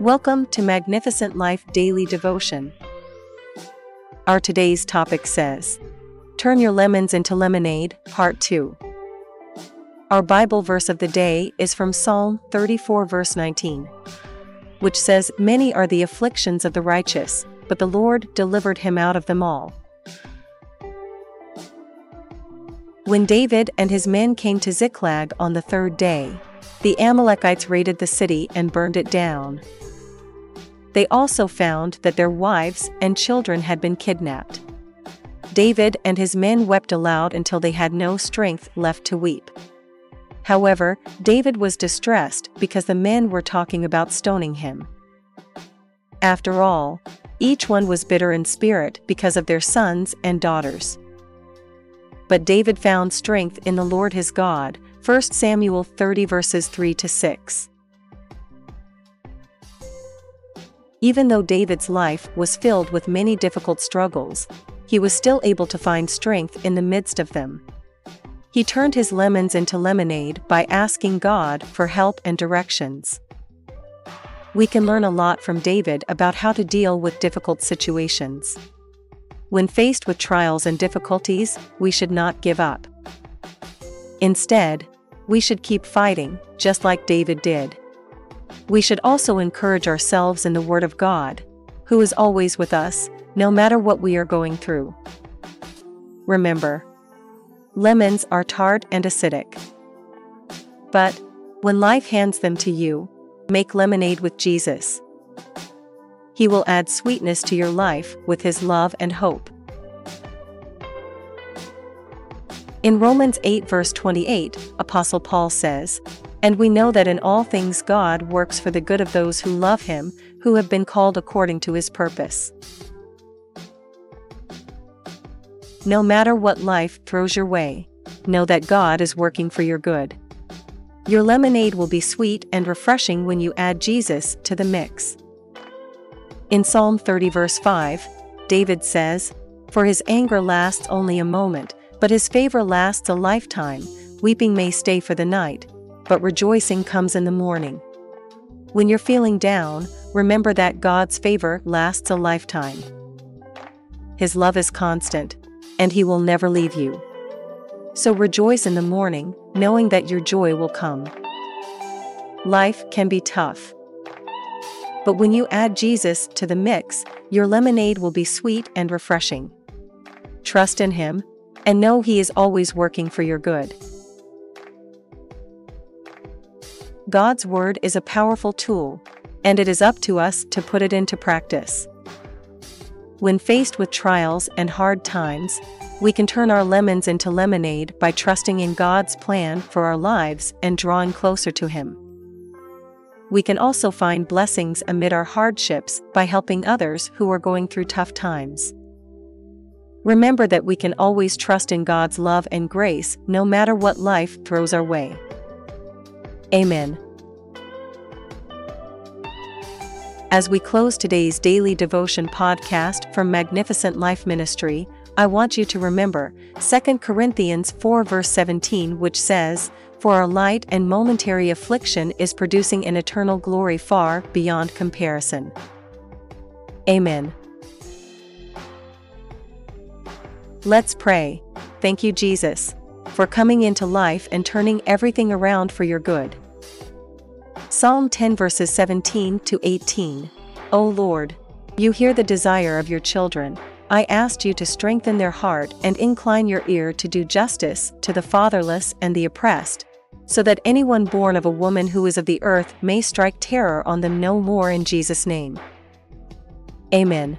Welcome to Magnificent Life Daily Devotion. Our today's topic says, Turn Your Lemons into Lemonade, Part 2. Our Bible verse of the day is from Psalm 34, verse 19, which says, Many are the afflictions of the righteous, but the Lord delivered him out of them all. When David and his men came to Ziklag on the third day, the Amalekites raided the city and burned it down. They also found that their wives and children had been kidnapped. David and his men wept aloud until they had no strength left to weep. However, David was distressed because the men were talking about stoning him. After all, each one was bitter in spirit because of their sons and daughters. But David found strength in the Lord his God. 1 Samuel 30 verses 3 to 6. Even though David's life was filled with many difficult struggles, he was still able to find strength in the midst of them. He turned his lemons into lemonade by asking God for help and directions. We can learn a lot from David about how to deal with difficult situations. When faced with trials and difficulties, we should not give up. Instead, we should keep fighting, just like David did. We should also encourage ourselves in the Word of God, who is always with us, no matter what we are going through. Remember, lemons are tart and acidic. But, when life hands them to you, make lemonade with Jesus. He will add sweetness to your life with His love and hope. In Romans 8, verse 28, Apostle Paul says, And we know that in all things God works for the good of those who love Him, who have been called according to His purpose. No matter what life throws your way, know that God is working for your good. Your lemonade will be sweet and refreshing when you add Jesus to the mix. In Psalm 30, verse 5, David says, For his anger lasts only a moment, but his favor lasts a lifetime. Weeping may stay for the night, but rejoicing comes in the morning. When you're feeling down, remember that God's favor lasts a lifetime. His love is constant, and he will never leave you. So rejoice in the morning, knowing that your joy will come. Life can be tough. But when you add Jesus to the mix, your lemonade will be sweet and refreshing. Trust in Him, and know He is always working for your good. God's Word is a powerful tool, and it is up to us to put it into practice. When faced with trials and hard times, we can turn our lemons into lemonade by trusting in God's plan for our lives and drawing closer to Him we can also find blessings amid our hardships by helping others who are going through tough times. Remember that we can always trust in God's love and grace no matter what life throws our way. Amen. As we close today's daily devotion podcast from Magnificent Life Ministry, I want you to remember 2 Corinthians 4 verse 17 which says, for our light and momentary affliction is producing an eternal glory far beyond comparison. Amen. Let's pray. Thank you, Jesus, for coming into life and turning everything around for your good. Psalm 10 verses 17 to 18. O Lord, you hear the desire of your children. I asked you to strengthen their heart and incline your ear to do justice to the fatherless and the oppressed, so that anyone born of a woman who is of the earth may strike terror on them no more in Jesus' name. Amen.